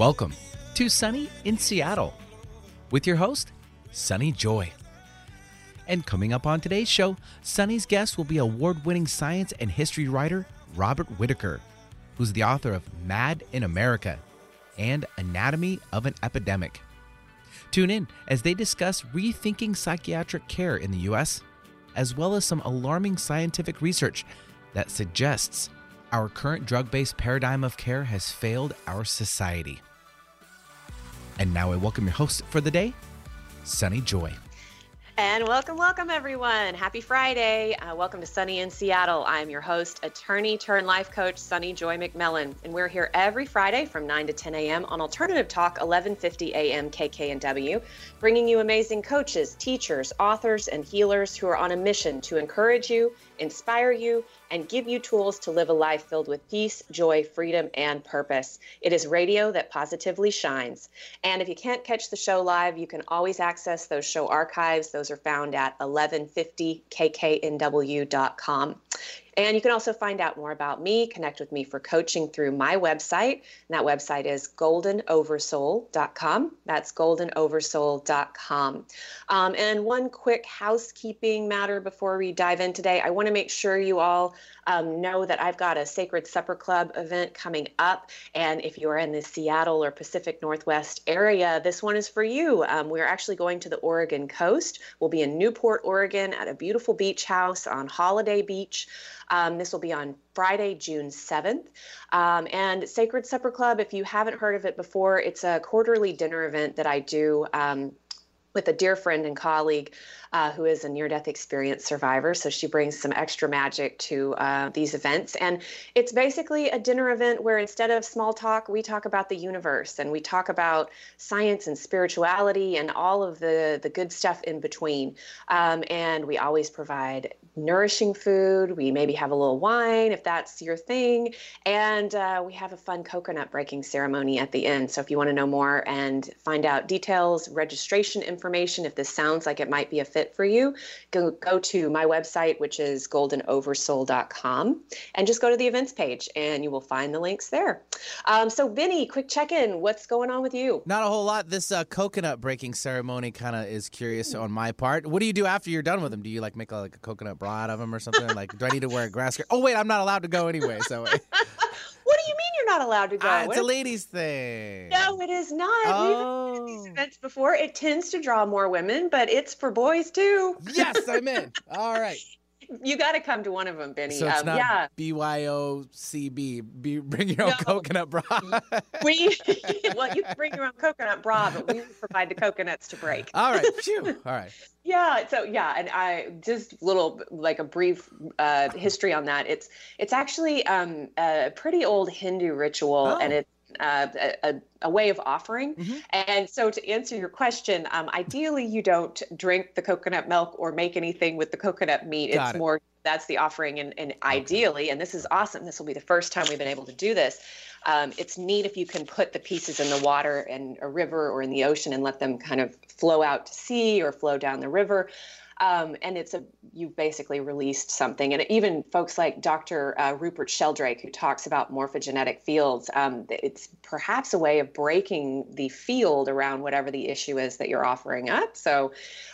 Welcome to Sunny in Seattle with your host, Sunny Joy. And coming up on today's show, Sunny's guest will be award winning science and history writer Robert Whitaker, who's the author of Mad in America and Anatomy of an Epidemic. Tune in as they discuss rethinking psychiatric care in the U.S., as well as some alarming scientific research that suggests our current drug based paradigm of care has failed our society. And now I welcome your host for the day, Sunny Joy. And welcome, welcome, everyone. Happy Friday. Uh, welcome to Sunny in Seattle. I'm your host, attorney turned life coach, Sunny Joy McMillan. And we're here every Friday from 9 to 10 a.m. on Alternative Talk, 1150 a.m. KKNW, bringing you amazing coaches, teachers, authors, and healers who are on a mission to encourage you, inspire you, and give you tools to live a life filled with peace, joy, freedom, and purpose. It is radio that positively shines. And if you can't catch the show live, you can always access those show archives. Those are found at 1150kknw.com. And you can also find out more about me, connect with me for coaching through my website. And that website is goldenoversoul.com. That's goldenoversoul.com. Um, and one quick housekeeping matter before we dive in today. I want to make sure you all um, know that I've got a Sacred Supper Club event coming up. And if you are in the Seattle or Pacific Northwest area, this one is for you. Um, we're actually going to the Oregon coast. We'll be in Newport, Oregon at a beautiful beach house on Holiday Beach. Um, this will be on Friday, June 7th. Um, and Sacred Supper Club, if you haven't heard of it before, it's a quarterly dinner event that I do um, with a dear friend and colleague uh, who is a near death experience survivor. So she brings some extra magic to uh, these events. And it's basically a dinner event where instead of small talk, we talk about the universe and we talk about science and spirituality and all of the, the good stuff in between. Um, and we always provide nourishing food. We maybe have a little wine if that's your thing. And uh, we have a fun coconut breaking ceremony at the end. So if you want to know more and find out details, registration information, if this sounds like it might be a fit for you, go, go to my website, which is goldenoversoul.com, and just go to the events page and you will find the links there. Um, so, Benny, quick check in. What's going on with you? Not a whole lot. This uh, coconut breaking ceremony kind of is curious on my part. What do you do after you're done with them? Do you like make a, like a coconut bra out of them or something? like, do I need to wear a grass skirt? Oh, wait, I'm not allowed to go anyway. So. what do you mean you're not allowed to go? Uh, it's a ladies' thing. No, it is not. Oh. We've been to these events before. It tends to draw more women, but it's for boys too. yes, I'm in. All right. You got to come to one of them, Benny. So it's um, not yeah. BYOCB. Be, bring your own No. coconut bra. We well, you can bring your own coconut bra, but we provide the coconuts to break. All right. Phew. All right. Yeah, so yeah, and I just little like a brief uh, history on that. It's it's actually um, a pretty old Hindu ritual, Oh. and it's uh, a, a, way of offering. Mhm. And so, to answer your question, um, ideally you don't drink the coconut milk or make anything with the coconut meat. Got it's it. more that's the offering, and, and ideally, and this is awesome. This will be the first time we've been able to do this. Um, it's neat if you can put the pieces in the water in a river or in the ocean and let them kind of flow out to sea or flow down the river. Um, and it's a you've basically released something. And even folks like Dr. Uh, Rupert Sheldrake, who talks about morphogenetic fields, um, it's perhaps a way of breaking the field around whatever the issue is that you're offering up. So,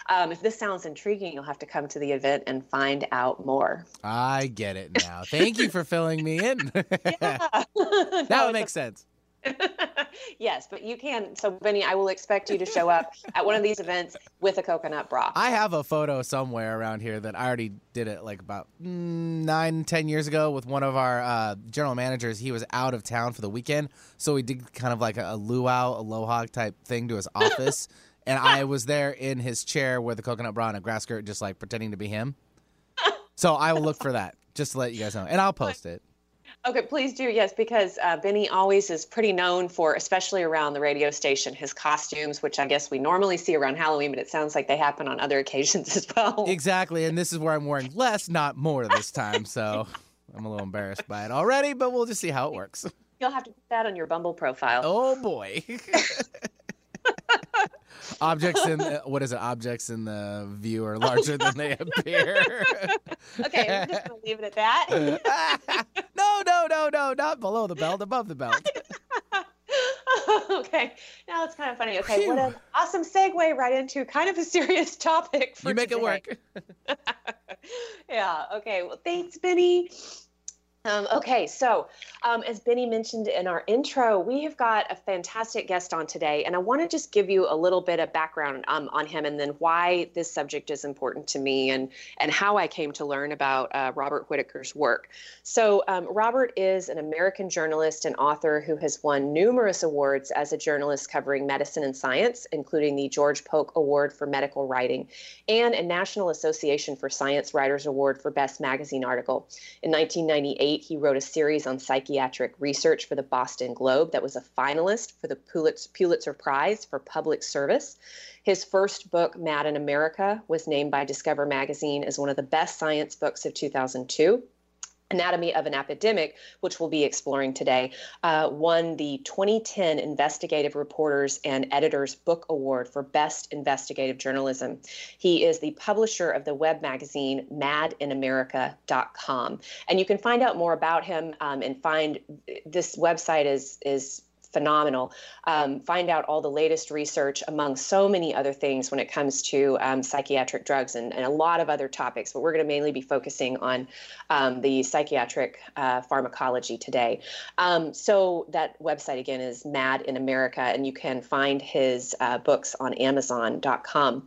um, if this sounds intriguing, you'll have to come to the event and find out more. I get it now. Thank you for filling me in. Yeah. now it makes sense. yes, but you can. So, Benny, I will expect you to show up at one of these events with a coconut bra. I have a photo somewhere around here that I already did it like about nine, ten years ago with one of our uh, general managers. He was out of town for the weekend, so we did kind of like a, a luau, aloha type thing to his office, and I was there in his chair with a coconut bra and a grass skirt, just like pretending to be him. So I will look for that, just to let you guys know, and I'll post it. Okay, please do. Yes, because uh, Benny always is pretty known for, especially around the radio station, his costumes, which I guess we normally see around Halloween, but it sounds like they happen on other occasions as well. Exactly, and this is where I'm wearing less, not more this time. So I'm a little embarrassed by it already, but we'll just see how it works. You'll have to put that on your Bumble profile. Oh boy. objects in the, what is it? Objects in the view are oh, larger than they appear. Okay, we're just gonna leave it at that. no, no, no, no, not below the belt, above the belt. okay, now it's kind of funny. Okay, Phew. what an awesome segue right into kind of a serious topic. For you make today. it work. yeah. Okay. Well, thanks, Benny. Um, okay, so um, as Benny mentioned in our intro, we have got a fantastic guest on today, and I want to just give you a little bit of background um, on him, and then why this subject is important to me, and and how I came to learn about uh, Robert Whitaker's work. So um, Robert is an American journalist and author who has won numerous awards as a journalist covering medicine and science, including the George Polk Award for Medical Writing, and a National Association for Science Writers Award for Best Magazine Article. In 1998 he wrote a series on psychiatric research for the Boston Globe that was a finalist for the Pulitzer Prize for Public Service. His first book, Mad in America, was named by Discover Magazine as one of the best science books of 2002. Anatomy of an Epidemic, which we'll be exploring today, uh, won the 2010 Investigative Reporters and Editors Book Award for Best Investigative Journalism. He is the publisher of the web magazine madinamerica.com. And you can find out more about him um, and find this website is is phenomenal. Um, find out all the latest research among so many other things when it comes to um, psychiatric drugs and, and, a lot of other topics. But we're going to mainly be focusing on um, the psychiatric uh, pharmacology today. Um, so that website again is Mad in America, and you can find his uh, books on Amazon.com.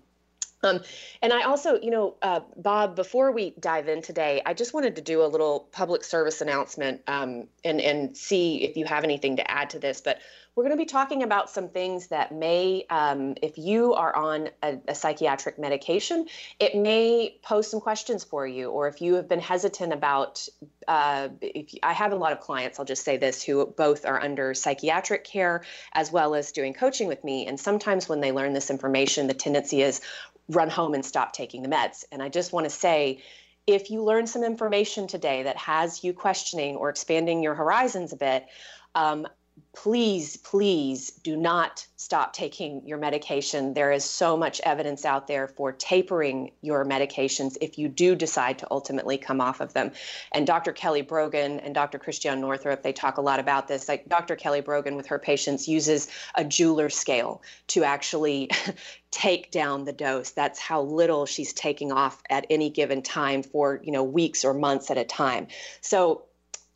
Um, and I also, you know, uh, Bob, before we dive in today, I just wanted to do a little public service announcement um, and, and see if you have anything to add to this. But we're going to be talking about some things that may, um, if you are on a, a, psychiatric medication, it may pose some questions for you. Or if you have been hesitant about, uh, if I have a lot of clients, I'll just say this, who both are under psychiatric care as well as doing coaching with me. And sometimes when they learn this information, the tendency is, run home and stop taking the meds. And I just want to say, if you learn some information today that has you questioning or expanding your horizons a bit, um, please, please do not stop taking your medication. There is so much evidence out there for tapering your medications if you do decide to ultimately come off of them. And Dr. Kelly Brogan and Dr. Christiane Northrup, they talk a lot about this. Like Dr. Kelly Brogan with her patients uses a jeweler scale to actually take down the dose. That's how little she's taking off at any given time for, you know, weeks or months at a time. So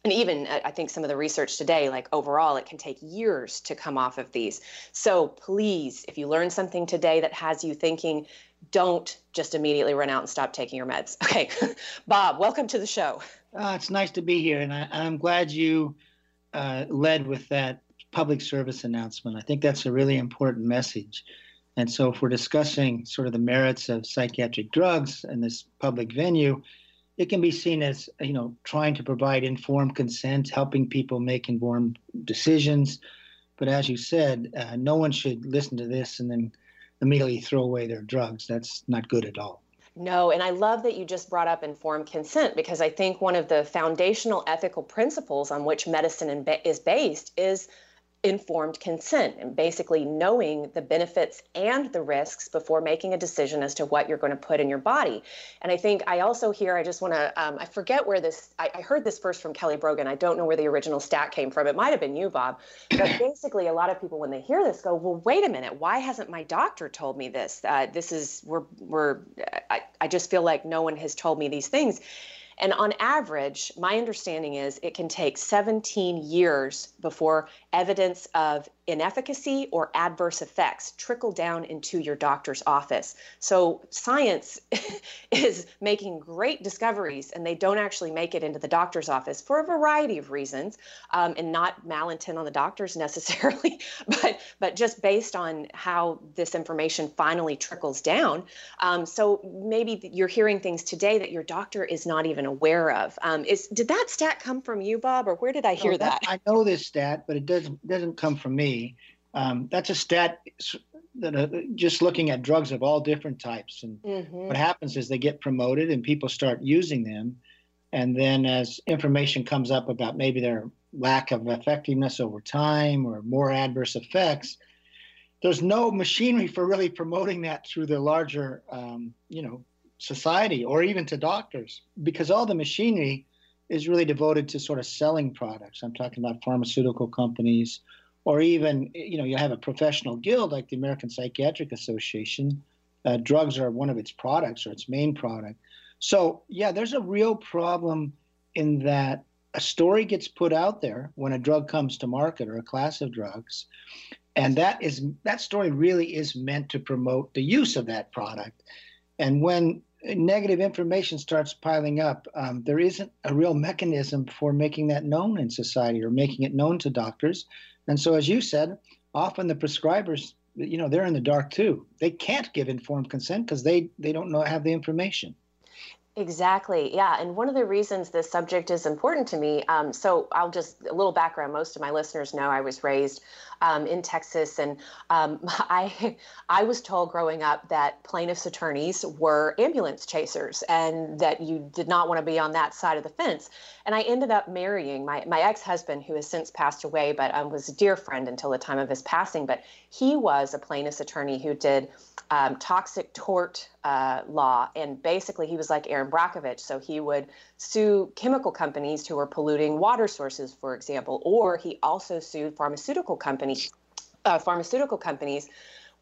and even uh, I think some of the research today, like overall, it can take years to come off of these. So please, if you learn something today that has you thinking, don't just immediately run out and stop taking your meds. Okay, Bob, welcome to the show. Uh, it's nice to be here, and I, am glad you uh, led with that public service announcement. I think that's a really important message. And so, if we're discussing sort of the merits of psychiatric drugs in this public venue, it can be seen as you know trying to provide informed consent, helping people make informed decisions. But as you said, uh, no one should listen to this and then immediately throw away their drugs. That's not good at all. No, and I love that you just brought up informed consent because I think one of the foundational ethical principles on which medicine is based is informed consent and basically knowing the benefits and the risks before making a decision as to what you're going to put in your body. And I think I also hear, I just want to, um, I forget where this, I, I, heard this first from Kelly Brogan. I don't know where the original stat came from. It might have been you, Bob. But basically, a lot of people, when they hear this, go, well, wait a minute, why hasn't my doctor told me this? Uh, this is, we're, we're, I, I just feel like no one has told me these things. And on average, my understanding is it can take 17 years before evidence of inefficacy or adverse effects trickle down into your doctor's office. So science is making great discoveries and they don't actually make it into the doctor's office for a variety of reasons um, and not malintent on the doctors necessarily, but, but just based on how this information finally trickles down. Um, so maybe you're hearing things today that your doctor is not even aware of. Um, is, did that stat come from you, Bob, or where did I hear no, that, that? I know this stat, but it doesn't, doesn't come from me. Um, that's a stat that uh, just looking at drugs of all different types. And mm-hmm. what happens is they get promoted and people start using them. And then as information comes up about maybe their lack of effectiveness over time or more adverse effects, there's no machinery for really promoting that through the larger, um, you know, society or even to doctors because all the machinery is really devoted to sort of selling products. I'm talking about pharmaceutical companies or even you know you have a professional guild like the American Psychiatric Association. Uh, drugs are one of its products or its main product. So yeah, there's a real problem in that a story gets put out there when a drug comes to market or a class of drugs, and that is that story really is meant to promote the use of that product. And when negative information starts piling up, um, there isn't a real mechanism for making that known in society or making it known to doctors. And so, as you said, often the prescribers, you know, they're in the dark too. They can't give informed consent because they they don't know have the information. Exactly. Yeah. And one of the reasons this subject is important to me, um, so I'll just a little background. Most of my listeners know I was raised um, in Texas, and um, I I was told growing up that plaintiffs' attorneys were ambulance chasers, and that you did not want to be on that side of the fence. And I ended up marrying my my ex husband, who has since passed away, but um, was a dear friend until the time of his passing. But he was a plaintiff's attorney who did um, toxic tort uh, law, and basically he was like Erin Brockovich. So he would sue chemical companies who were polluting water sources, for example, or he also sued pharmaceutical companies, uh, pharmaceutical companies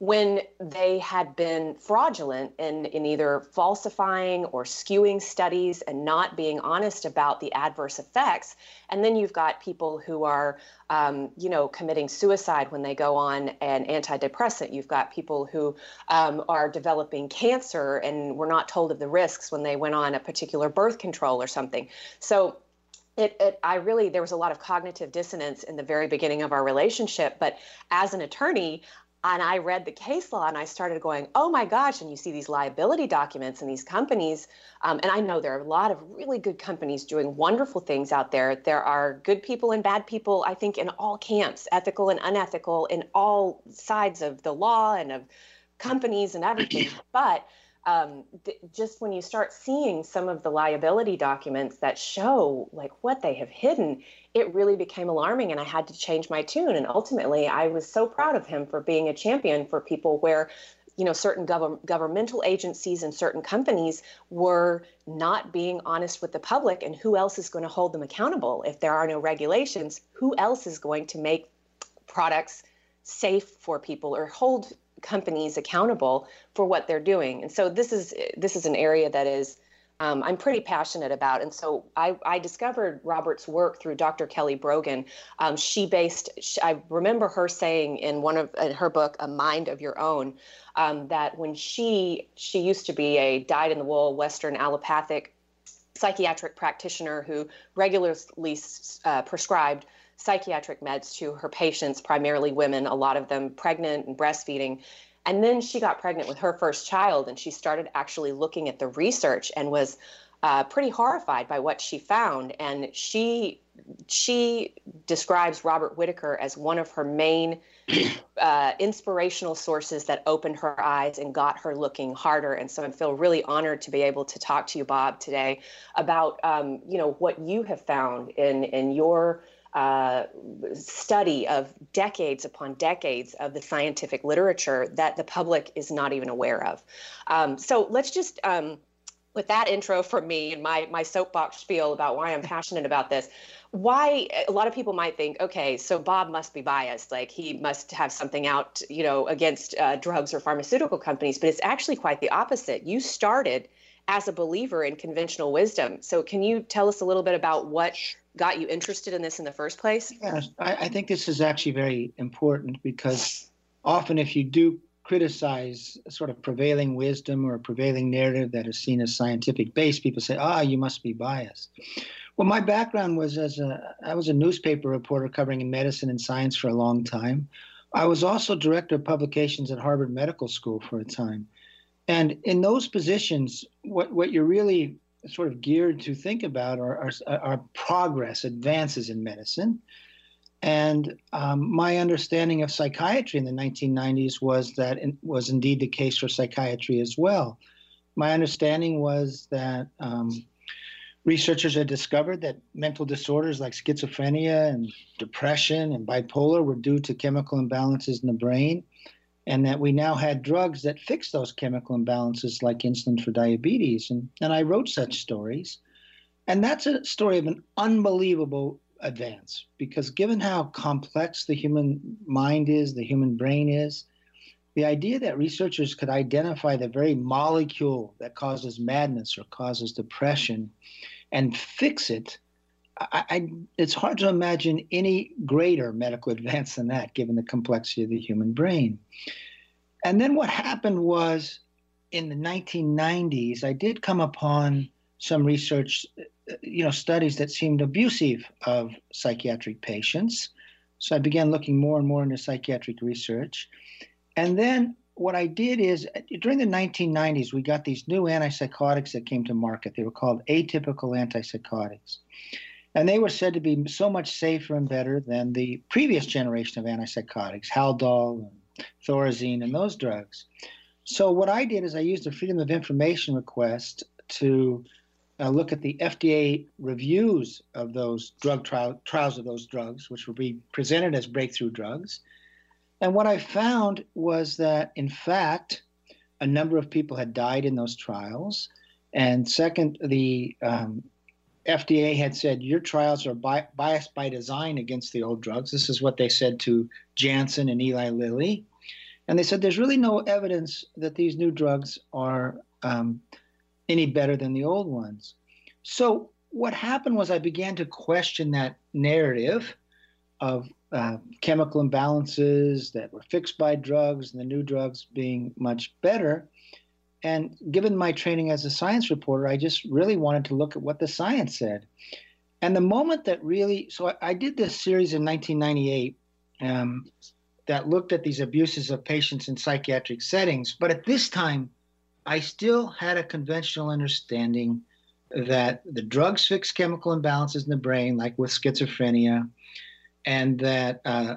when they had been fraudulent in, in either falsifying or skewing studies and not being honest about the adverse effects. And then you've got people who are, um, you know, committing suicide when they go on an antidepressant. You've got people who um, are developing cancer and were not told of the risks when they went on a particular birth control or something. So it, it, I really, there was a lot of cognitive dissonance in the very beginning of our relationship. But as an attorney, and I read the case law and I started going, oh my gosh. And you see these liability documents and these companies. Um, and I know there are a lot of really good companies doing wonderful things out there. There are good people and bad people, I think, in all camps, ethical and unethical, in all sides of the law and of companies and everything. but um, just when you start seeing some of the liability documents that show like what they have hidden, it really became alarming and I had to change my tune. And ultimately, I was so proud of him for being a champion for people where you know certain gov- governmental agencies and certain companies were not being honest with the public and who else is going to hold them accountable if there are no regulations who else is going to make products safe for people or hold companies accountable for what they're doing. And so this is this is an area that is um, I'm pretty passionate about. And so I, I, discovered Robert's work through Dr. Kelly Brogan. Um, she based, she, I remember her saying in one of in her book, A Mind of Your Own, um, that when she she used to be a dyed in the wool Western allopathic psychiatric practitioner who regularly uh, prescribed psychiatric meds to her patients, primarily women, a lot of them pregnant and breastfeeding. And then she got pregnant with her first child, and she started actually looking at the research and was uh, pretty horrified by what she found. And she she describes Robert Whitaker as one of her main uh, inspirational sources that opened her eyes and got her looking harder. And so I feel really honored to be able to talk to you, Bob, today about um, you know what you have found in in your uh, study of decades upon decades of the scientific literature that the public is not even aware of. Um, so let's just, um, with that intro from me and my my soapbox spiel about why I'm passionate about this, why a lot of people might think, okay, so Bob must be biased, like he must have something out, you know, against uh, drugs or pharmaceutical companies, but it's actually quite the opposite. You started as a believer in conventional wisdom. So can you tell us a little bit about what got you interested in this in the first place? Yes, I, I think this is actually very important because often if you do criticize sort of prevailing wisdom or a prevailing narrative that is seen as scientific based, people say, ah, you must be biased. Well, my background was as a, I was a newspaper reporter covering medicine and science for a long time. I was also director of publications at Harvard Medical School for a time. And in those positions, what, what you're really sort of geared to think about are, are, are progress, advances in medicine. And um, my understanding of psychiatry in the 1990s was that it was indeed the case for psychiatry as well. My understanding was that um, researchers had discovered that mental disorders like schizophrenia and depression and bipolar were due to chemical imbalances in the brain and that we now had drugs that fix those chemical imbalances like insulin for diabetes. And, and i wrote such stories. And that's a story of an unbelievable advance because given how complex the human mind is, the human brain is, the idea that researchers could identify the very molecule that causes madness or causes depression and fix it, I, I, it's hard to imagine any greater medical advance than that, given the complexity of the human brain. And then what happened was in the 1990s, I did come upon some research, you know, studies that seemed abusive of psychiatric patients. So I began looking more and more into psychiatric research. And then what I did is during the 1990s, we got these new antipsychotics that came to market. They were called atypical antipsychotics. And they were said to be so much safer and better than the previous generation of antipsychotics, Haldol and Thorazine and those drugs. So what I did is I used a Freedom of Information request to uh, look at the FDA reviews of those drug trial, trials of those drugs, which will be presented as breakthrough drugs. And what I found was that, in fact, a number of people had died in those trials. And second, the um, FDA had said your trials are bi- biased by design against the old drugs. This is what they said to Janssen and Eli Lilly. And they said there's really no evidence that these new drugs are um, any better than the old ones. So what happened was I began to question that narrative of uh, chemical imbalances that were fixed by drugs and the new drugs being much better. And given my training as a science reporter, I just really wanted to look at what the science said. And the moment that really, so I, I did this series in 1998 um, that looked at these abuses of patients in psychiatric settings. But at this time, I still had a conventional understanding that the drugs fix chemical imbalances in the brain, like with schizophrenia, and that uh,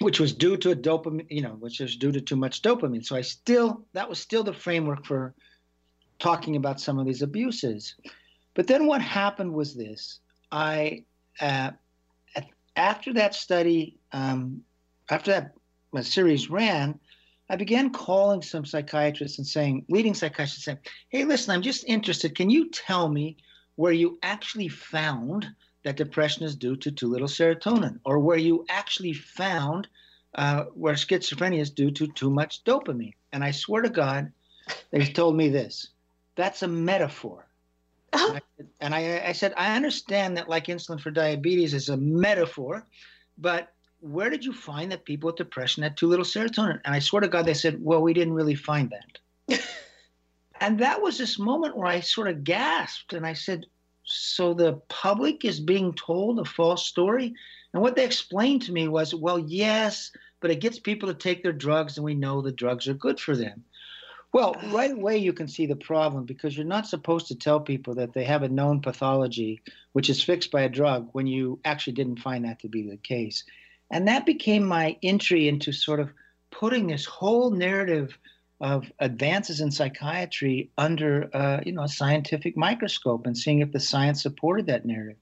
which was due to a dopamine, you know, which was due to too much dopamine. So I still that was still the framework for talking about some of these abuses. But then what happened was this: I uh, after that study, um, after that my series ran, I began calling some psychiatrists and saying, leading psychiatrists saying, hey, listen, I'm just interested. Can you tell me where you actually found that depression is due to too little serotonin, or where you actually found uh, where schizophrenia is due to too much dopamine? And I swear to God, they told me this that's a metaphor. Uh-huh. And, I, and I, I said, I understand that like insulin for diabetes is a metaphor, but where did you find that people with depression had too little serotonin? And I swear to God, they said, well, we didn't really find that. and that was this moment where I sort of gasped and I said, so the public is being told a false story? And what they explained to me was, well, yes, but it gets people to take their drugs and we know the drugs are good for them. Well, right away you can see the problem because you're not supposed to tell people that they have a known pathology which is fixed by a drug when you actually didn't find that to be the case. And that became my entry into sort of putting this whole narrative of advances in psychiatry under uh, you know a scientific microscope and seeing if the science supported that narrative.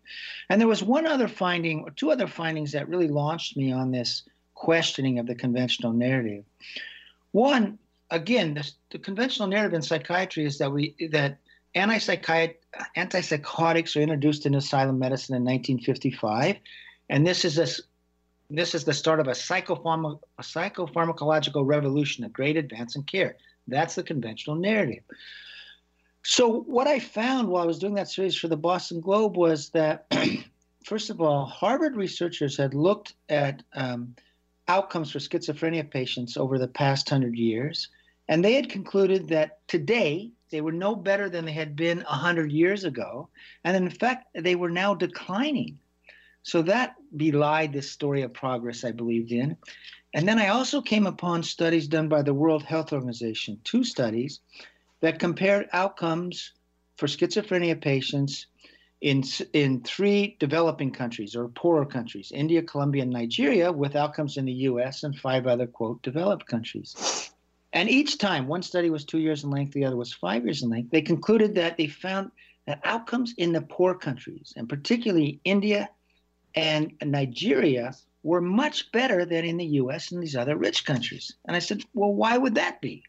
And there was one other finding or two other findings that really launched me on this questioning of the conventional narrative. One, again, the, the conventional narrative in psychiatry is that we that antipsychotics are introduced in asylum medicine in 1955, and this is a this is the start of a, psychopharma- a psychopharmacological revolution, a great advance in care. That's the conventional narrative. So, what I found while I was doing that series for the Boston Globe was that, first of all, Harvard researchers had looked at um, outcomes for schizophrenia patients over the past hundred years, and they had concluded that today they were no better than they had been 100 years ago. And in fact, they were now declining. So that belied this story of progress I believed in. And then I also came upon studies done by the World Health Organization, two studies that compared outcomes for schizophrenia patients in, in three developing countries or poorer countries India, Colombia, and Nigeria, with outcomes in the US and five other, quote, developed countries. And each time, one study was two years in length, the other was five years in length, they concluded that they found that outcomes in the poor countries, and particularly India, and Nigeria were much better than in the US and these other rich countries. And I said, well, why would that be?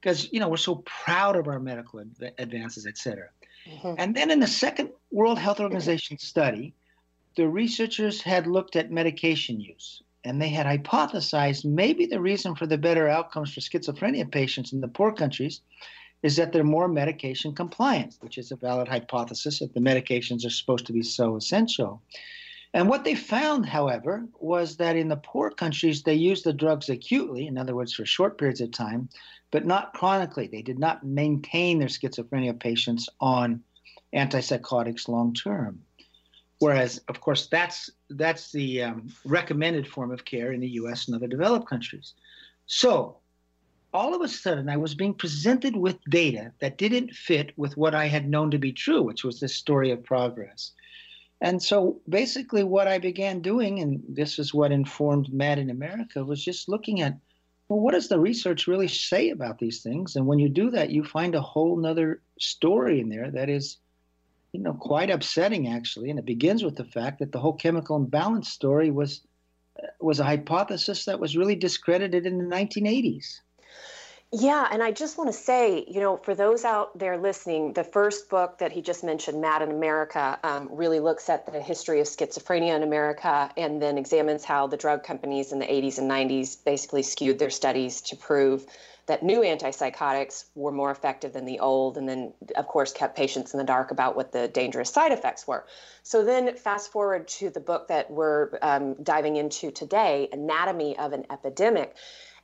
Because, you know, we're so proud of our medical advances, et cetera. Mm-hmm. And then in the second World Health Organization study, the researchers had looked at medication use and they had hypothesized maybe the reason for the better outcomes for schizophrenia patients in the poor countries is that they're more medication compliant, which is a valid hypothesis that the medications are supposed to be so essential. And what they found, however, was that in the poor countries, they used the drugs acutely, in other words, for short periods of time, but not chronically. They did not maintain their schizophrenia patients on antipsychotics long term. Whereas, of course, that's that's the um, recommended form of care in the U.S. and other developed countries. So, all of a sudden, I was being presented with data that didn't fit with what I had known to be true, which was this story of progress. And so, basically, what I began doing, and this is what informed MAD in America, was just looking at well, what does the research really say about these things? And when you do that, you find a whole nother story in there that is you know, quite upsetting actually. And it begins with the fact that the whole chemical imbalance story was was a hypothesis that was really discredited in the 1980s. Yeah, and I just want to say, you know, for those out there listening, the first book that he just mentioned, Mad in America, um, really looks at the history of schizophrenia in America and then examines how the drug companies in the 80s and 90s basically skewed their studies to prove that new antipsychotics were more effective than the old, and then, of course, kept patients in the dark about what the dangerous side effects were. So then, fast forward to the book that we're um, diving into today, Anatomy of an Epidemic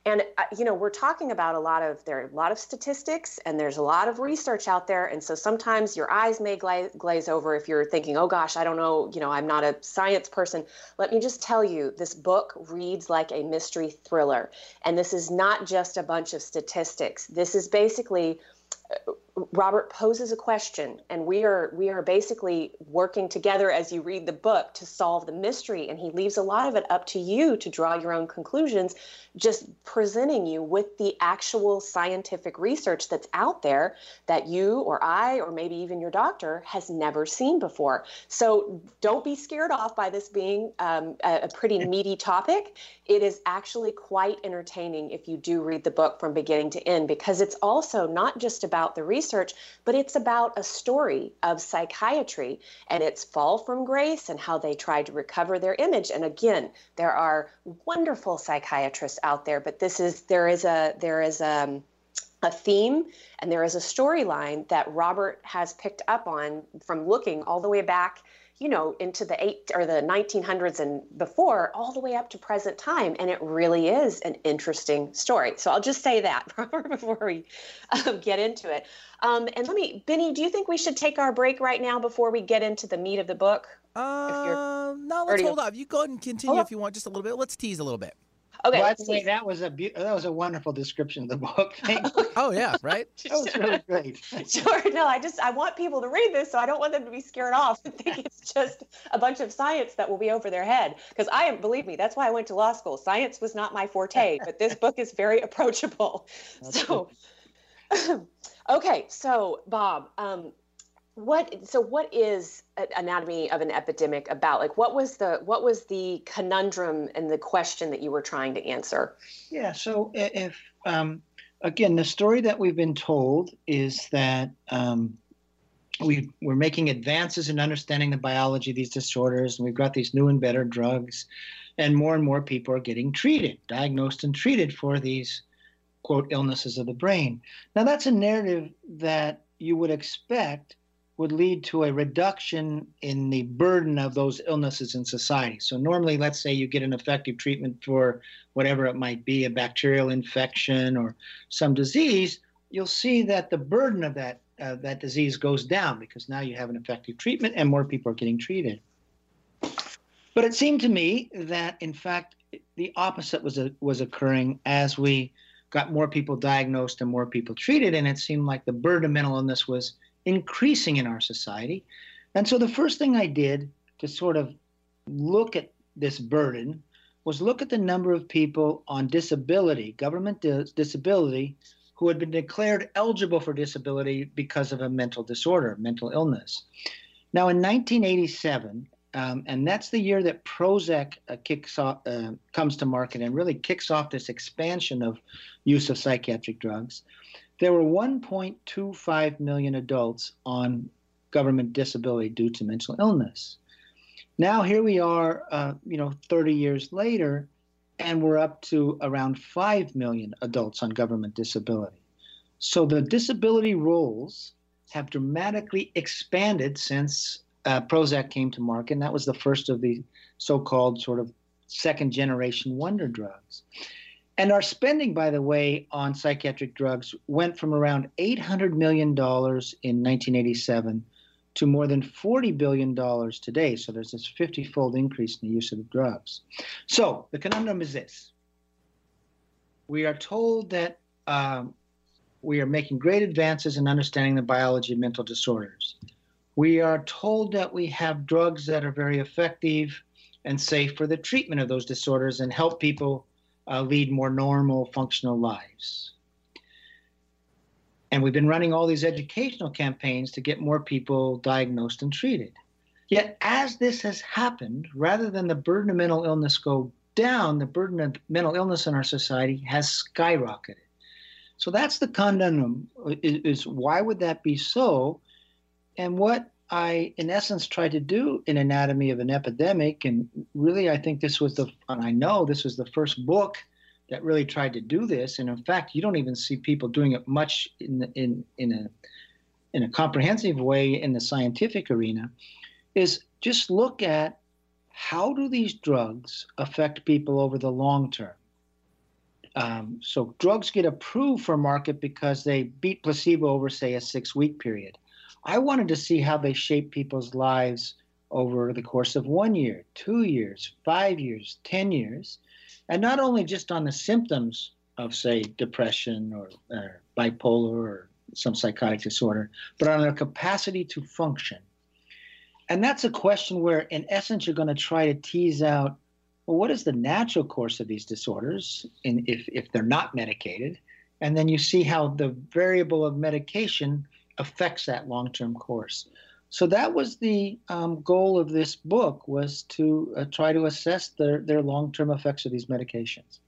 and uh, you know we're talking about a lot of there are a lot of statistics and there's a lot of research out there. And so sometimes your eyes may glaze, glaze over if you're thinking oh gosh i don't know you know i'm not a science person. Let me just tell you this book reads like a mystery thriller. And this is not just a bunch of statistics. This is basically Robert poses a question, and we are we are basically working together as you read the book to solve the mystery. And he leaves a lot of it up to you to draw your own conclusions, just presenting you with the actual scientific research that's out there that you or I or maybe even your doctor has never seen before. So don't be scared off by this being um, a, a pretty meaty topic. It is actually quite entertaining if you do read the book from beginning to end because it's also not just about the research research, but it's about a story of psychiatry and its fall from grace and how they tried to recover their image. And again, there are wonderful psychiatrists out there, but this is there is a there is a a theme and there is a storyline that Robert has picked up on from looking all the way back you know, into the eight or the 1900s and before, all the way up to present time. And it really is an interesting story. So I'll just say that before we um, get into it. Um, and let me, Benny, do you think we should take our break right now before we get into the meat of the book? Uh, no, let's hold off. You go ahead and continue if you want just a little bit. Let's tease a little bit. Okay. By the way, that was a be- that was a wonderful description of the book. oh yeah, right. that was really great. sure. No, I just I want people to read this, so I don't want them to be scared off and think it's just a bunch of science that will be over their head. Because I am, believe me, that's why I went to law school. Science was not my forte, but this book is very approachable. That's so. okay, so Bob, um, what so what is anatomy of an epidemic about like what was the what was the conundrum and the question that you were trying to answer? Yeah so if um, again the story that we've been told is that um, we we're making advances in understanding the biology of these disorders and we've got these new and better drugs and more and more people are getting treated diagnosed and treated for these quote illnesses of the brain. Now that's a narrative that you would expect would lead to a reduction in the burden of those illnesses in society. So, normally, let's say you get an effective treatment for whatever it might be a bacterial infection or some disease, you'll see that the burden of that, uh, that disease goes down because now you have an effective treatment and more people are getting treated. But it seemed to me that, in fact, the opposite was, a, was occurring as we got more people diagnosed and more people treated, and it seemed like the burden of mental illness was increasing in our society. And so the first thing I did to sort of look at this burden was look at the number of people on disability, government dis- disability, who had been declared eligible for disability because of a mental disorder, mental illness. Now, in 1987, um, and that's the year that Prozac uh, kicks off, uh, comes to market and really kicks off this expansion of use of psychiatric drugs there were 1.25 million adults on government disability due to mental illness. Now here we are, uh, you know, 30 years later, and we're up to around 5 million adults on government disability. So the disability rolls have dramatically expanded since uh, Prozac came to market, and that was the first of the so-called sort of second generation wonder drugs. And our spending, by the way, on psychiatric drugs went from around $800 million in 1987 to more than $40 billion today. So there's this 50 fold increase in the use of the drugs. So the conundrum is this we are told that um, we are making great advances in understanding the biology of mental disorders. We are told that we have drugs that are very effective and safe for the treatment of those disorders and help people uh, lead more normal, functional lives. And we've been running all these educational campaigns to get more people diagnosed and treated. Yet, as this has happened, rather than the burden of mental illness go down, the burden of mental illness in our society has skyrocketed. So that's the conundrum is, is why would that be so? And what I, in essence, tried to do in Anatomy of an Epidemic, and really, I think this was the, I know this was the first book that really tried to do this. And in fact, you don't even see people doing it much in in in a in a comprehensive way in the scientific arena. Is just look at how do these drugs affect people over the long term. Um, so drugs get approved for market because they beat placebo over, say, a six-week period I wanted to see how they shape people's lives over the course of one year, two years, five years, 10 years, and not only just on the symptoms of, say, depression or, bipolar or some psychotic disorder, but on their capacity to function. And that's a question where, in essence, you're going to try to tease out well, what is the natural course of these disorders in, if, if they're not medicated? And then you see how the variable of medication affects that long-term course. So that was the um, goal of this book was to uh, try to assess their, their long-term effects of these medications.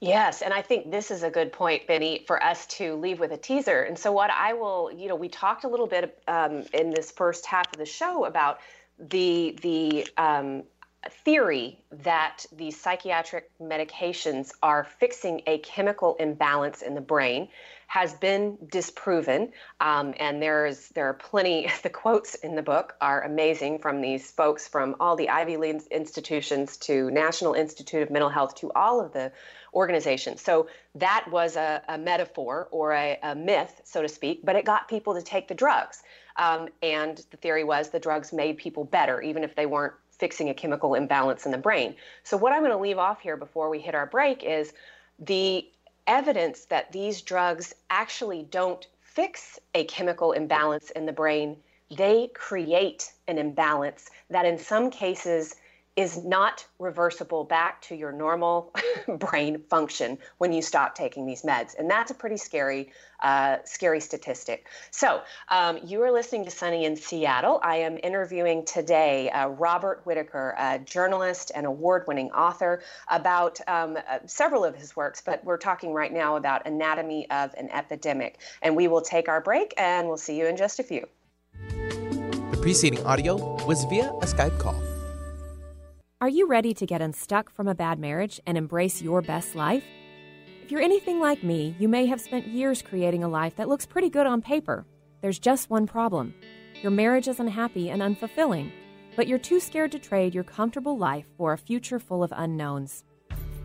Yes, and I think this is a good point, Benny, for us to leave with a teaser. And so, what I will, you know, we talked a little bit um, in this first half of the show about the the um, theory that these psychiatric medications are fixing a chemical imbalance in the brain has been disproven. Um, and there's there are plenty. The quotes in the book are amazing from these folks from all the Ivy League institutions to National Institute of Mental Health to all of the organizations. So that was a, a metaphor or a, a, myth, so to speak, but it got people to take the drugs. Um, and the theory was the drugs made people better, even if they weren't fixing a chemical imbalance in the brain. So, what I'm going to leave off here before we hit our break is the evidence that these drugs actually don't fix a chemical imbalance in the brain, they create an imbalance that in some cases is not reversible back to your normal brain function when you stop taking these meds. And that's a pretty scary, uh, scary statistic. So um, you are listening to Sunny in Seattle. I am interviewing today uh, Robert Whitaker, a journalist and award-winning author, about um, uh, several of his works, but we're talking right now about Anatomy of an Epidemic. And we will take our break and we'll see you in just a few. The preceding audio was via a Skype call. Are you ready to get unstuck from a bad marriage and embrace your best life? If you're anything like me, you may have spent years creating a life that looks pretty good on paper. There's just one problem your marriage is unhappy and unfulfilling, but you're too scared to trade your comfortable life for a future full of unknowns.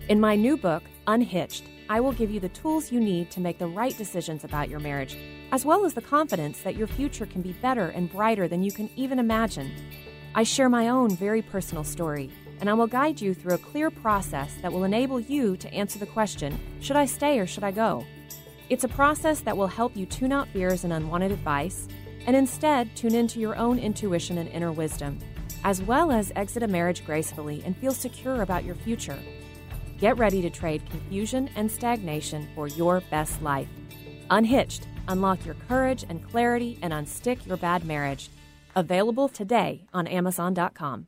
In my new book, Unhitched, I will give you the tools you need to make the right decisions about your marriage, as well as the confidence that your future can be better and brighter than you can even imagine. I share my own very personal story and I will guide you through a clear process that will enable you to answer the question should I stay or should I go? It's a process that will help you tune out fears and unwanted advice, and instead tune into your own intuition and inner wisdom, as well as exit a marriage gracefully and feel secure about your future. Get ready to trade confusion and stagnation for your best life. Unhitched, unlock your courage and clarity and unstick your bad marriage. Available today on Amazon.com.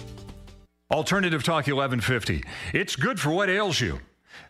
Alternative Talk 1150. It's good for what ails you.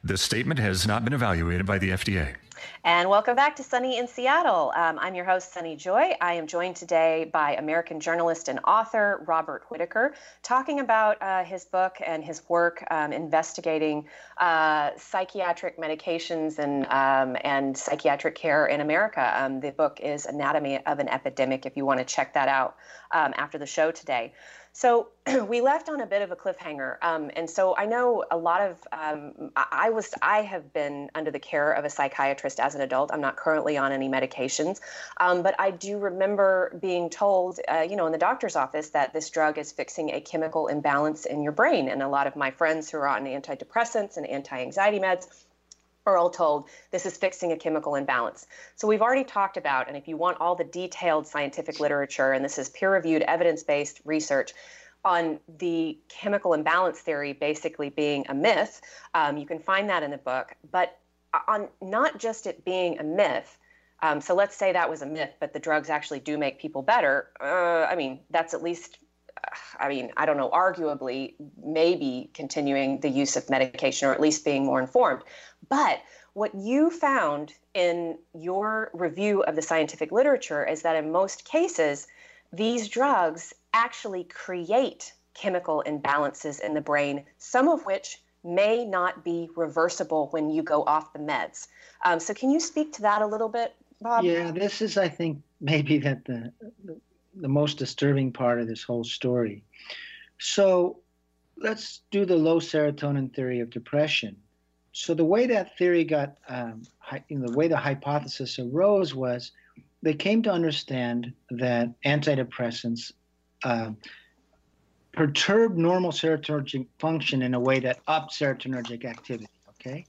This statement has not been evaluated by the FDA. And welcome back to Sunny in Seattle. Um, I'm your host, Sunny Joy. I am joined today by American journalist and author Robert Whitaker, talking about uh, his book and his work um, investigating uh, psychiatric medications and um, and psychiatric care in America. Um, the book is Anatomy of an Epidemic. If you want to check that out um, after the show today. So we left on a bit of a cliffhanger, um, and so I know a lot of um, I was I have been under the care of a psychiatrist as an adult. I'm not currently on any medications, um, but I do remember being told, uh, you know, in the doctor's office that this drug is fixing a chemical imbalance in your brain. And a lot of my friends who are on antidepressants and anti-anxiety meds are all told this is fixing a chemical imbalance. So we've already talked about, and if you want all the detailed scientific literature, and this is peer reviewed, evidence based research on the chemical imbalance theory basically being a myth, um, you can find that in the book. But on not just it being a myth, um, so let's say that was a myth, but the drugs actually do make people better. Uh, I mean, that's at least I mean, I don't know, arguably, maybe continuing the use of medication or at least being more informed. But what you found in your review of the scientific literature is that in most cases, these drugs actually create chemical imbalances in the brain, some of which may not be reversible when you go off the meds. Um, so, can you speak to that a little bit, Bob? Yeah, this is, I think, maybe that the, the the most disturbing part of this whole story. So let's do the low serotonin theory of depression. So the way that theory got, um, the way the hypothesis arose was they came to understand that antidepressants uh, perturb normal serotonergic function in a way that up serotonergic activity. Okay,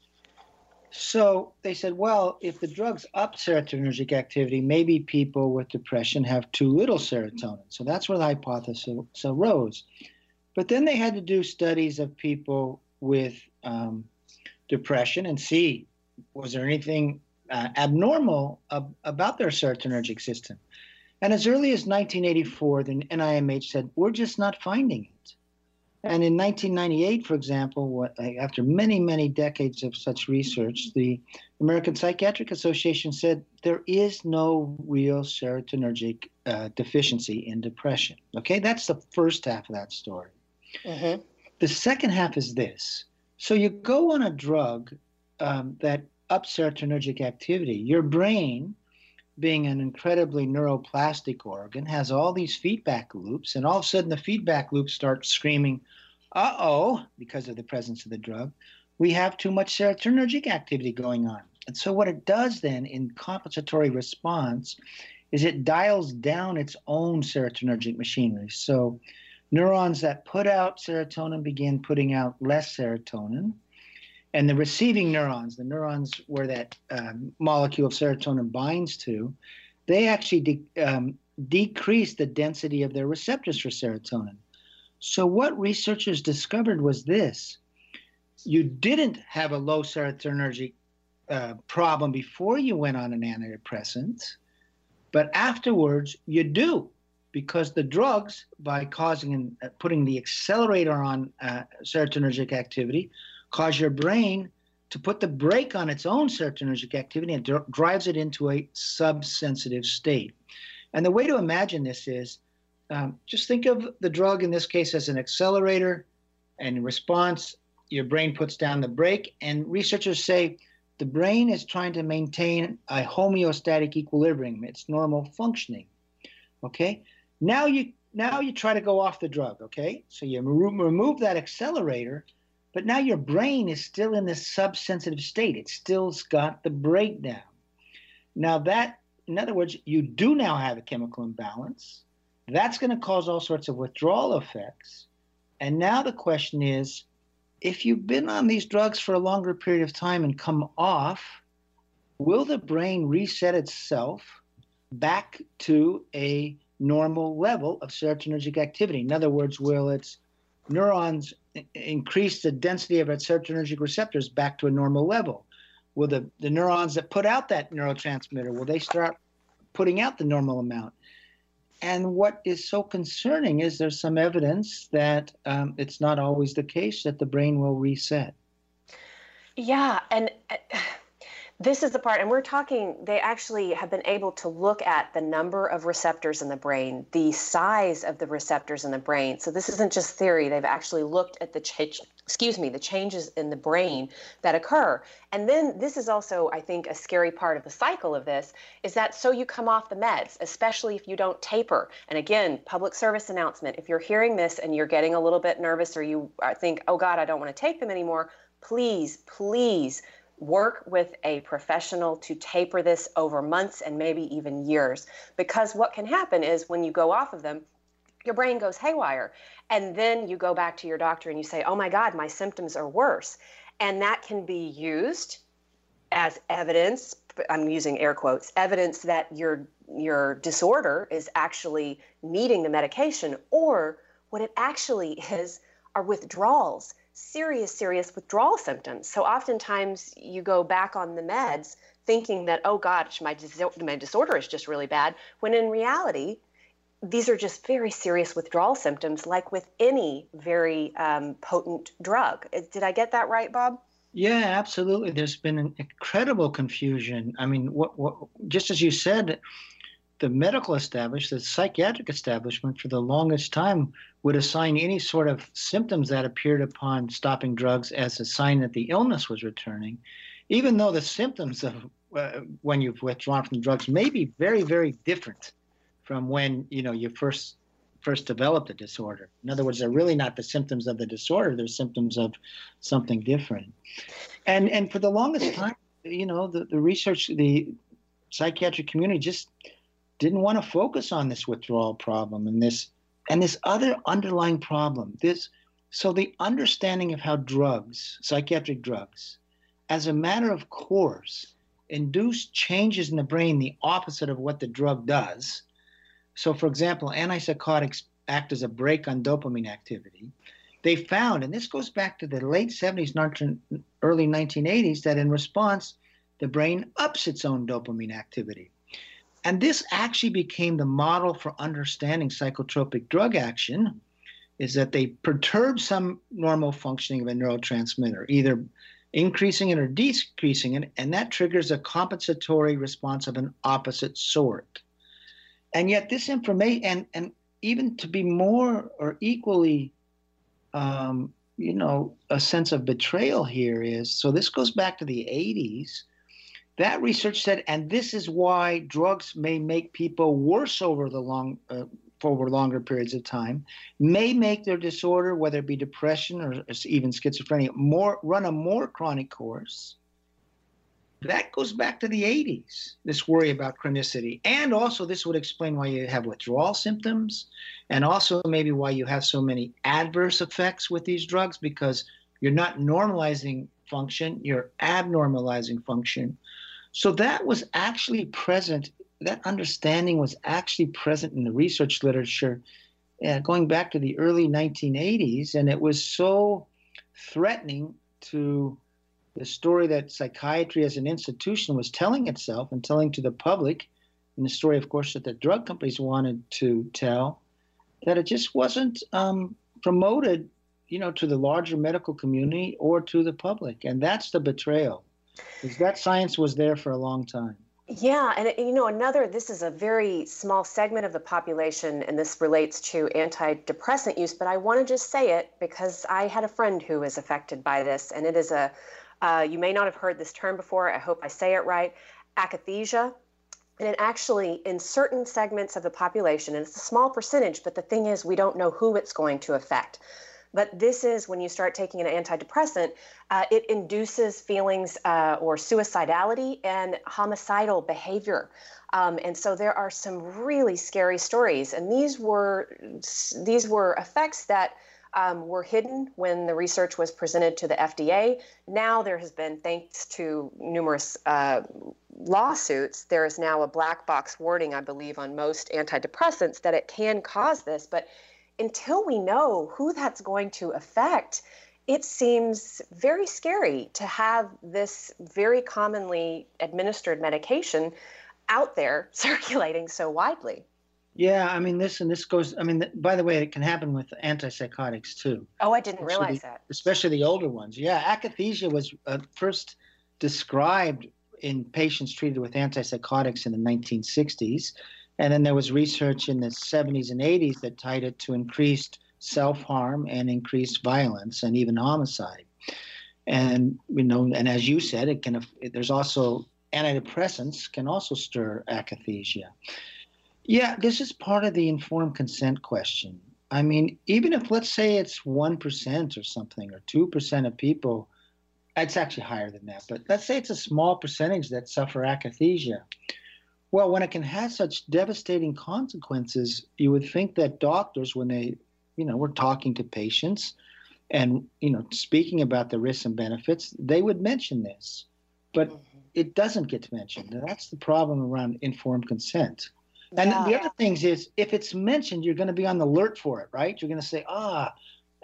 so they said, well, if the drugs up serotonergic activity, maybe people with depression have too little serotonin. So that's where the hypothesis arose. But then they had to do studies of people with um, depression and see was there anything uh, abnormal ab- about their serotonergic system. And as early as 1984, the NIMH said, we're just not finding it. And in 1998, for example, after many, many decades of such research, the American Psychiatric Association said there is no real serotonergic uh, deficiency in depression. Okay, that's the first half of that story. Mm-hmm. The second half is this. So you go on a drug um, that ups serotonergic activity. Your brain, being an incredibly neuroplastic organ, has all these feedback loops, and all of a sudden the feedback loops start screaming, uh oh, because of the presence of the drug, we have too much serotonergic activity going on. And so, what it does then in compensatory response is it dials down its own serotonergic machinery. So, neurons that put out serotonin begin putting out less serotonin. And the receiving neurons, the neurons where that um, molecule of serotonin binds to, they actually de- um, decrease the density of their receptors for serotonin. So, what researchers discovered was this you didn't have a low serotonergic uh, problem before you went on an antidepressant, but afterwards you do. because the drugs, by causing and uh, putting the accelerator on uh, serotonergic activity, cause your brain to put the brake on its own serotonergic activity and dr- drives it into a subsensitive state. And the way to imagine this is um, just think of the drug in this case as an accelerator, and in response, your brain puts down the brake. And researchers say the brain is trying to maintain a homeostatic equilibrium, its normal functioning. Okay, now you now you try to go off the drug. Okay, so you remove that accelerator but now your brain is still in this subsensitive state. It still's got the brake down. Now that, in other words, you do now have a chemical imbalance. That's going to cause all sorts of withdrawal effects. And now the question is, if you've been on these drugs for a longer period of time and come off, will the brain reset itself back to a normal level of serotonergic activity? In other words, will its neurons increase the density of its serotonergic receptors back to a normal level? Will the, the neurons that put out that neurotransmitter, will they start putting out the normal amount? And what is so concerning is there's some evidence that um, it's not always the case that the brain will reset. Yeah, and uh, this is the part, and we're talking, they actually have been able to look at the number of receptors in the brain, the size of the receptors in the brain. So this isn't just theory. They've actually looked at the change, excuse me, the changes in the brain that occur. And then this is also, I think, a scary part of the cycle of this is that so you come off the meds, especially if you don't taper. And again, public service announcement if you're hearing this and you're getting a little bit nervous or you uh, think, oh God, I don't want to take them anymore, please, please work with a professional to taper this over months and maybe even years. Because what can happen is when you go off of them, your brain goes haywire. And then you go back to your doctor and you say, oh my God, my symptoms are worse. And that can be used as evidence. I'm using air quotes, evidence that your your disorder is actually needing the medication, or what it actually is are withdrawals serious, serious withdrawal symptoms. So oftentimes you go back on the meds thinking that, oh gosh, my, dis- my disorder is just really bad, when in reality, these are just very serious withdrawal symptoms, like with any very um, potent drug. Did I get that right, Bob? Yeah, absolutely. There's been an incredible confusion. I mean, what, what, just as you said, the medical establishment, the psychiatric establishment, for the longest time would assign any sort of symptoms that appeared upon stopping drugs as a sign that the illness was returning, even though the symptoms of uh, when you've withdrawn from drugs may be very, very different from when you know you first first developed the disorder. In other words, they're really not the symptoms of the disorder; they're symptoms of something different. And and for the longest time, you know, the, the research, the psychiatric community just didn't want to focus on this withdrawal problem and this and this other underlying problem. This so the understanding of how drugs, psychiatric drugs, as a matter of course, induce changes in the brain the opposite of what the drug does. So, for example, antipsychotics act as a brake on dopamine activity. They found, and this goes back to the late 70s, early 1980s, that in response, the brain ups its own dopamine activity. And this actually became the model for understanding psychotropic drug action is that they perturb some normal functioning of a neurotransmitter, either increasing it or decreasing it, and that triggers a compensatory response of an opposite sort. And yet this information, and, and even to be more or equally, um, you know, a sense of betrayal here is, so this goes back to the 80s, that research said, and this is why drugs may make people worse over the long, uh, over longer periods of time, may make their disorder, whether it be depression or even schizophrenia, more run a more chronic course. That goes back to the 80s, this worry about chronicity. And also, this would explain why you have withdrawal symptoms, and also maybe why you have so many adverse effects with these drugs because you're not normalizing function, you're abnormalizing function. So that was actually present, that understanding was actually present in the research literature uh, going back to the early 1980s. And it was so threatening to the story that psychiatry as an institution was telling itself and telling to the public, and the story, of course, that the drug companies wanted to tell, that it just wasn't um, promoted, you know, to the larger medical community or to the public, and that's the betrayal, because that science was there for a long time. Yeah, and you know, another, this is a very small segment of the population, and this relates to antidepressant use, but I want to just say it because I had a friend who was affected by this, and it is a, uh, you may not have heard this term before, I hope I say it right, akathisia. And it actually, in certain segments of the population, and it's a small percentage, but the thing is, we don't know who it's going to affect. But this is when you start taking an antidepressant, uh, it induces feelings uh, or suicidality and homicidal behavior. Um, and so there are some really scary stories, and these were these were effects that um, were hidden when the research was presented to the FDA. Now there has been, thanks to numerous uh, lawsuits, there is now a black box warning, I believe, on most antidepressants that it can cause this. But until we know who that's going to affect, it seems very scary to have this very commonly administered medication out there circulating so widely. Yeah, I mean this and this goes. I mean, by the way, it can happen with antipsychotics too. Oh, I didn't realize the, that. Especially the older ones. Yeah, akathisia was uh, first described in patients treated with antipsychotics in the 1960s, and then there was research in the 70s and 80s that tied it to increased self-harm and increased violence and even homicide. And you know, and as you said, it can. There's also antidepressants can also stir akathisia. Yeah, this is part of the informed consent question. I mean, even if let's say it's 1% or something, or 2% of people, it's actually higher than that, but let's say it's a small percentage that suffer akathisia. Well, when it can have such devastating consequences, you would think that doctors, when they, you know, were talking to patients and, you know, speaking about the risks and benefits, they would mention this. But mm-hmm. it doesn't get mentioned. That's the problem around informed consent. And yeah. the other things is if it's mentioned, you're going to be on the alert for it, right? You're going to say, ah,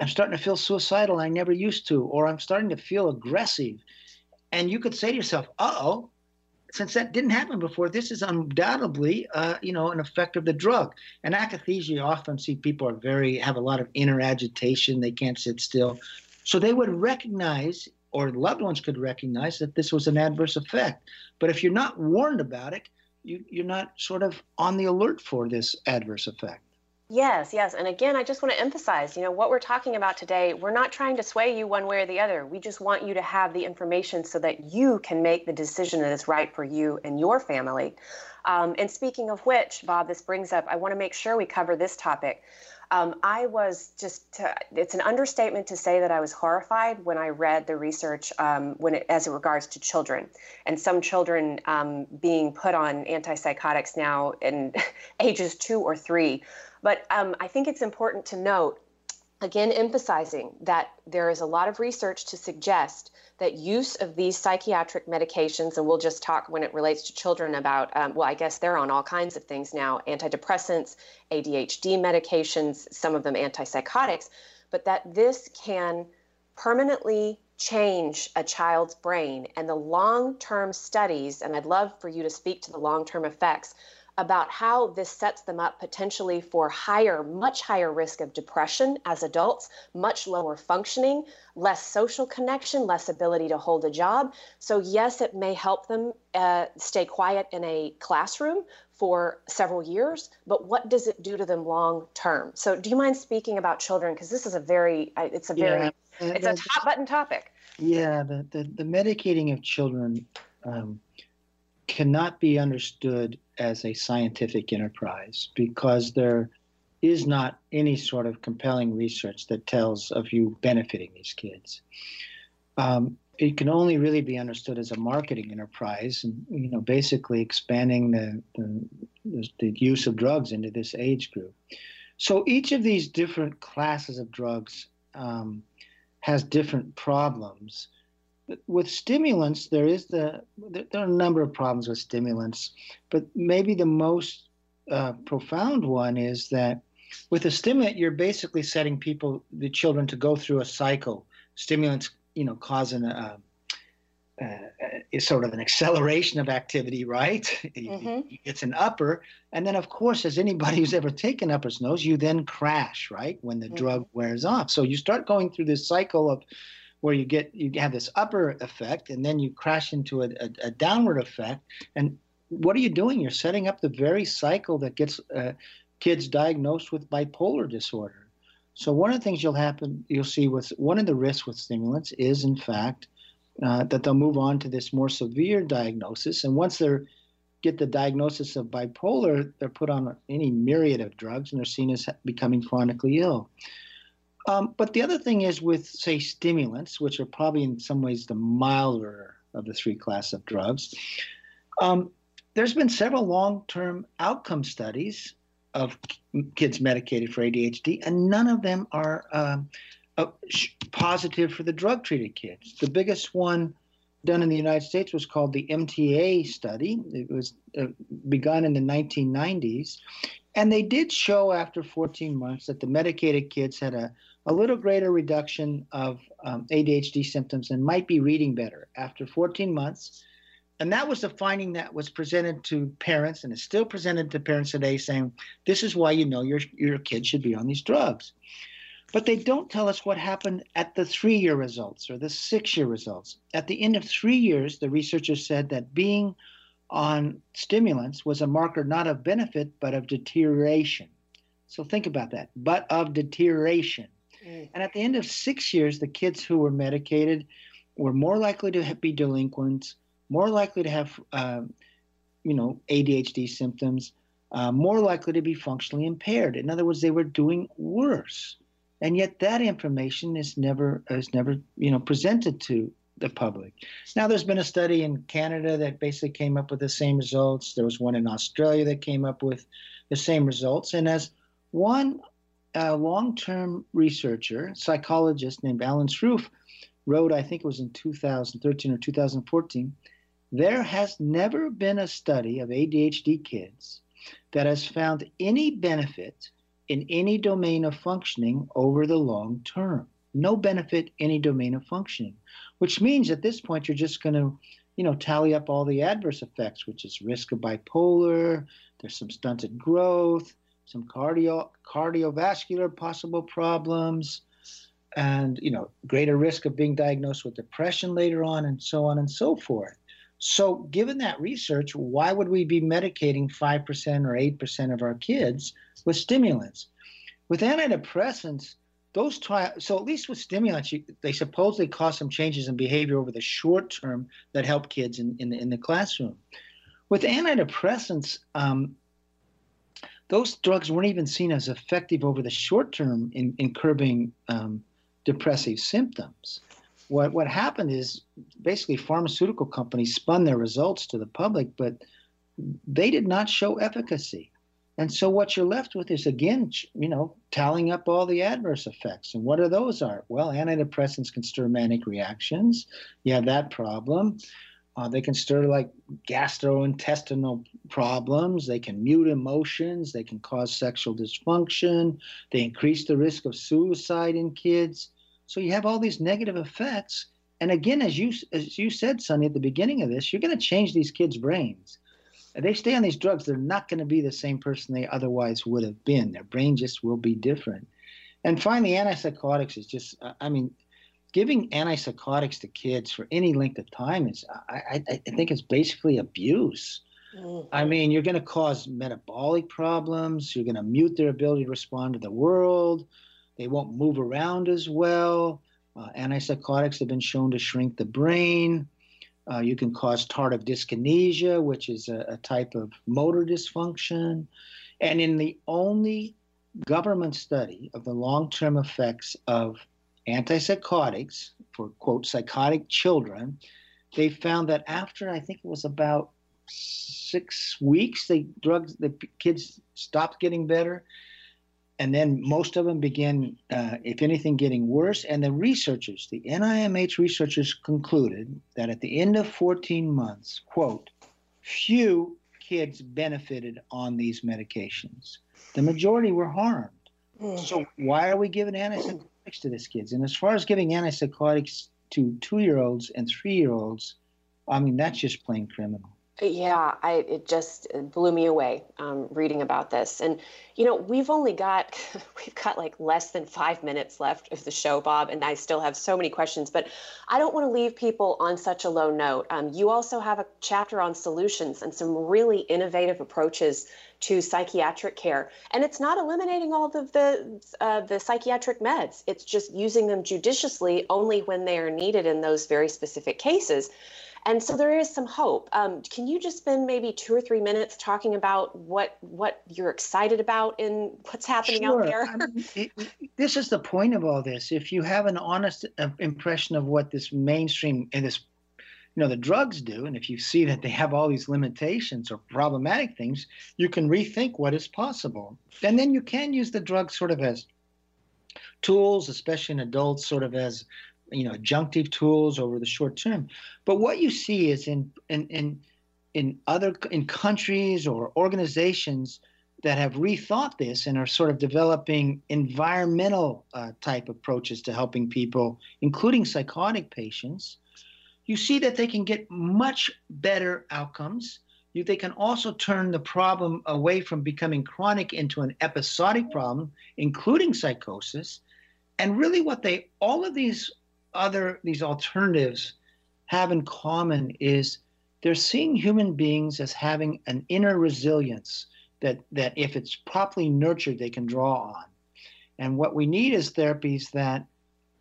I'm starting to feel suicidal. I never used to, or I'm starting to feel aggressive. And you could say to yourself, uh oh, since that didn't happen before, this is undoubtedly, uh, you know, an effect of the drug. And akathisia, you often see people are very, have a lot of inner agitation. They can't sit still. So they would recognize, or loved ones could recognize that this was an adverse effect. But if you're not warned about it, you, you're not sort of on the alert for this adverse effect. Yes, yes. And again, I just want to emphasize, you know, what we're talking about today, we're not trying to sway you one way or the other. We just want you to have the information so that you can make the decision that is right for you and your family. Um, and speaking of which, Bob, this brings up, I want to make sure we cover this topic. Um, I was just, it's an understatement to say that I was horrified when I read the research um, when it, as it regards to children and some children um, being put on antipsychotics now in ages two or three. But um, I think it's important to note, again, emphasizing that there is a lot of research to suggest that use of these psychiatric medications, and we'll just talk when it relates to children about, um, well, I guess they're on all kinds of things now antidepressants, ADHD medications, some of them antipsychotics, but that this can permanently change a child's brain. And the long term studies, and I'd love for you to speak to the long term effects about how this sets them up potentially for higher, much higher risk of depression as adults, much lower functioning, less social connection, less ability to hold a job. So, yes, it may help them uh, stay quiet in a classroom for several years, but what does it do to them long term? So, do you mind speaking about children? Because this is a very, it's a very, yeah, it's a hot button topic. Yeah, the, the, the medicating of children um, cannot be understood as a scientific enterprise because there is not any sort of compelling research that tells of you benefiting these kids. Um, it can only really be understood as a marketing enterprise, and you know, basically expanding the, the, the use of drugs into this age group. So each of these different classes of drugs um, has different problems with stimulants, there is the there are a number of problems with stimulants, but maybe the most uh, profound one is that with a stimulant, you're basically setting people, the children, to go through a cycle. Stimulants, you know, causing a, uh, is sort of an acceleration of activity, right? Mm-hmm. It's an upper. And then, of course, as anybody who's ever taken uppers knows, you then crash, right, when the mm-hmm. drug wears off. So you start going through this cycle of where you get you have this upper effect and then you crash into a, a, a downward effect and what are you doing you're setting up the very cycle that gets uh, kids diagnosed with bipolar disorder so one of the things you'll happen you'll see with one of the risks with stimulants is in fact uh, that they'll move on to this more severe diagnosis. And once they get the diagnosis of bipolar, they're put on any myriad of drugs and they're seen as becoming chronically ill. Um, but the other thing is with, say, stimulants, which are probably in some ways the milder of the three class of drugs, um, there's been several long term outcome studies of kids medicated for ADHD, and none of them are um, uh, positive for the drug treated kids. The biggest one done in the United States was called the MTA study. It was uh, begun in the 1990s. And they did show after 14 months that the medicated kids had a, a little greater reduction of um, ADHD symptoms and might be reading better after 14 months. And that was the finding that was presented to parents and is still presented to parents today saying, this is why you know your, your kid should be on these drugs. But they don't tell us what happened at the three year results or the six year results. At the end of three years, the researchers said that being on stimulants was a marker not of benefit, but of deterioration. So think about that, but of deterioration. Mm. And at the end of six years, the kids who were medicated were more likely to be delinquents, more likely to have, um, you know, ADHD symptoms, uh, more likely to be functionally impaired. In other words, they were doing worse and yet that information is never is never you know presented to the public. Now, there's been a study in Canada that basically came up with the same results. There was one in Australia that came up with the same results. And as one uh, long-term researcher, psychologist named Alan Sroufe, wrote, I think it was in 2013 or 2014, there has never been a study of ADHD kids that has found any benefit in any domain of functioning over the long term. No benefit in any domain of functioning, which means at this point you're just going to, you know, tally up all the adverse effects, which is risk of bipolar, there's some stunted growth, some cardio cardiovascular possible problems, and you know, greater risk of being diagnosed with depression later on, and so on and so forth. So, given that research, why would we be medicating 5% or 8% of our kids with stimulants? With antidepressants, those try so at least with stimulants, you, they supposedly cause some changes in behavior over the short term that help kids in, in, the, in the classroom. With antidepressants, um, those drugs weren't even seen as effective over the short term in, in curbing um, depressive symptoms what what happened is basically pharmaceutical companies spun their results to the public, but they did not show efficacy. And so what you're left with is again, you know, tallying up all the adverse effects. And what are those are? Well, antidepressants can stir manic reactions. You have that problem. Uh, they can stir like gastrointestinal problems. They can mute emotions. They can cause sexual dysfunction. They increase the risk of suicide in kids. So you have all these negative effects. And again, as you as you said, Sunny, at the beginning of this, you're going to change these kids' brains. If they stay on these drugs, they're not going to be the same person they otherwise would have been. Their brain just will be different. And finally, antipsychotics is just, I mean, giving antipsychotics to kids for any length of time is, I, I, I think it's basically abuse. Mm-hmm. I mean, you're going to cause metabolic problems. You're going to mute their ability to respond to the world. They won't move around as well. Uh, antipsychotics have been shown to shrink the brain. Uh, you can cause tardive dyskinesia, which is a, a type of motor dysfunction. And in the only government study of the long term effects of antipsychotics for, quote, psychotic children, they found that after I think it was about six weeks, the drugs, the kids stopped getting better and then most of them begin, uh, if anything, getting worse. And the researchers, the NIMH researchers, concluded that at the end of 14 months, quote, few kids benefited on these medications. The majority were harmed. Mm. So why are we giving antipsychotics to these kids? And as far as giving antipsychotics to two-year-olds and three-year-olds, I mean, that's just plain criminal. Yeah, I it just blew me away um, reading about this. And you know, we've only got we've got like less than five minutes left of the show, Bob, and I still have so many questions. But I don't want to leave people on such a low note. Um, you also have a chapter on solutions and some really innovative approaches to psychiatric care, and it's not eliminating all of the uh, the psychiatric meds. It's just using them judiciously only when they are needed in those very specific cases. And so there is some hope. Um, can you just spend maybe two or three minutes talking about what what you're excited about in what's happening sure. out there? I mean, it, this is the point of all this. If you have an honest uh, impression of what this mainstream and this you know the drugs do and if you see that they have all these limitations or problematic things you can rethink what is possible and then you can use the drugs sort of as tools especially in adults sort of as you know adjunctive tools over the short term. But what you see is in in in in other in countries or organizations that have rethought this and are sort of developing environmental uh, type approaches to helping people including psychotic patients you see that they can get much better outcomes. You, they can also turn the problem away from becoming chronic into an episodic problem including psychosis. And really what they all of these other these alternatives have in common is they're seeing human beings as having an inner resilience that that if it's properly nurtured they can draw on. And what we need is therapies that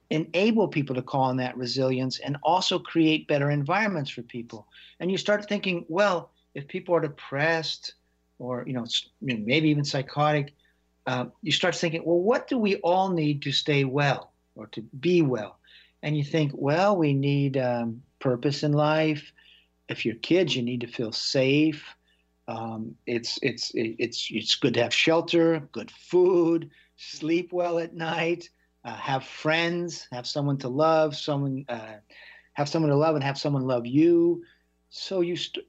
enable people to call on that resilience and also create better environments for people. And you start thinking well if people are depressed or you know maybe even psychotic uh, you start thinking well what do we all need to stay well or to be well and you think, well, we need um, purpose in life. If you're kids, you need to feel safe. Um, it's it's it's it's good to have shelter, good food, sleep well at night, uh, have friends, have someone to love, someone uh, have someone to love, and have someone love you. So you st-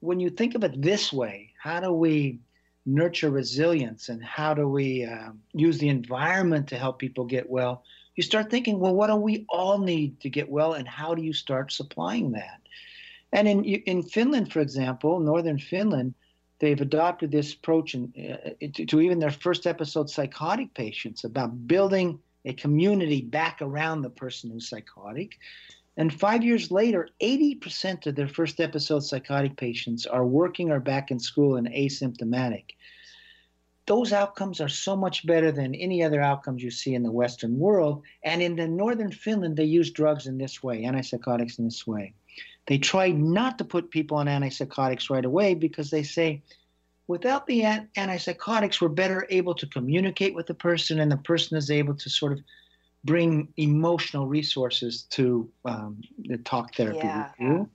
when you think of it this way, how do we nurture resilience, and how do we uh, use the environment to help people get well? You start thinking, well, what do we all need to get well, and how do you start supplying that? And in in Finland, for example, northern Finland, they've adopted this approach in, uh, to, to even their first episode psychotic patients about building a community back around the person who's psychotic. And five years later, 80% of their first episode psychotic patients are working or back in school and asymptomatic those outcomes are so much better than any other outcomes you see in the Western world. And in the northern Finland, they use drugs in this way, antipsychotics in this way. They try not to put people on antipsychotics right away because they say, without the antipsychotics, we're better able to communicate with the person, and the person is able to sort of bring emotional resources to um, the talk therapy yeah. with you.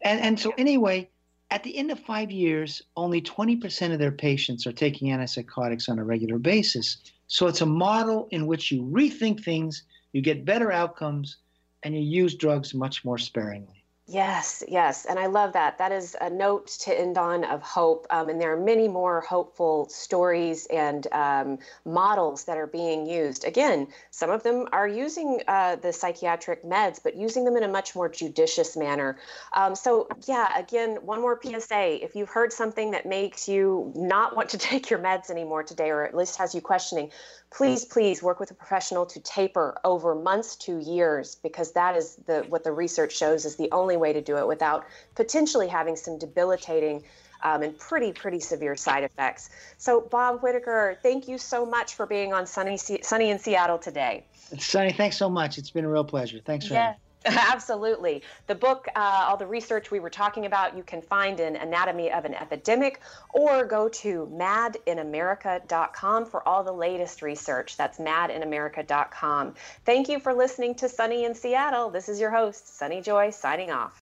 And, and so, anyway, at the end of five years, only 20% of their patients are taking antipsychotics on a regular basis. So it's a model in which you rethink things, you get better outcomes, and you use drugs much more sparingly. Yes, yes. And I love that. That is a note to end on of hope. Um, and there are many more hopeful stories and um, models that are being used. Again, some of them are using uh, the psychiatric meds, but using them in a much more judicious manner. Um, so, yeah, again, one more PSA. If you've heard something that makes you not want to take your meds anymore today, or at least has you questioning, please please work with a professional to taper over months to years because that is the what the research shows is the only way to do it without potentially having some debilitating um, and pretty pretty severe side effects. So bob whitaker thank you so much for being on sunny sunny in seattle today. Sunny thanks so much. It's been a real pleasure. Thanks for yeah. Absolutely. The book, uh, all the research we were talking about, you can find in Anatomy of an Epidemic or go to madinamerica.com for all the latest research. That's madinamerica.com. Thank you for listening to Sunny in Seattle. This is your host, Sunny Joy, signing off.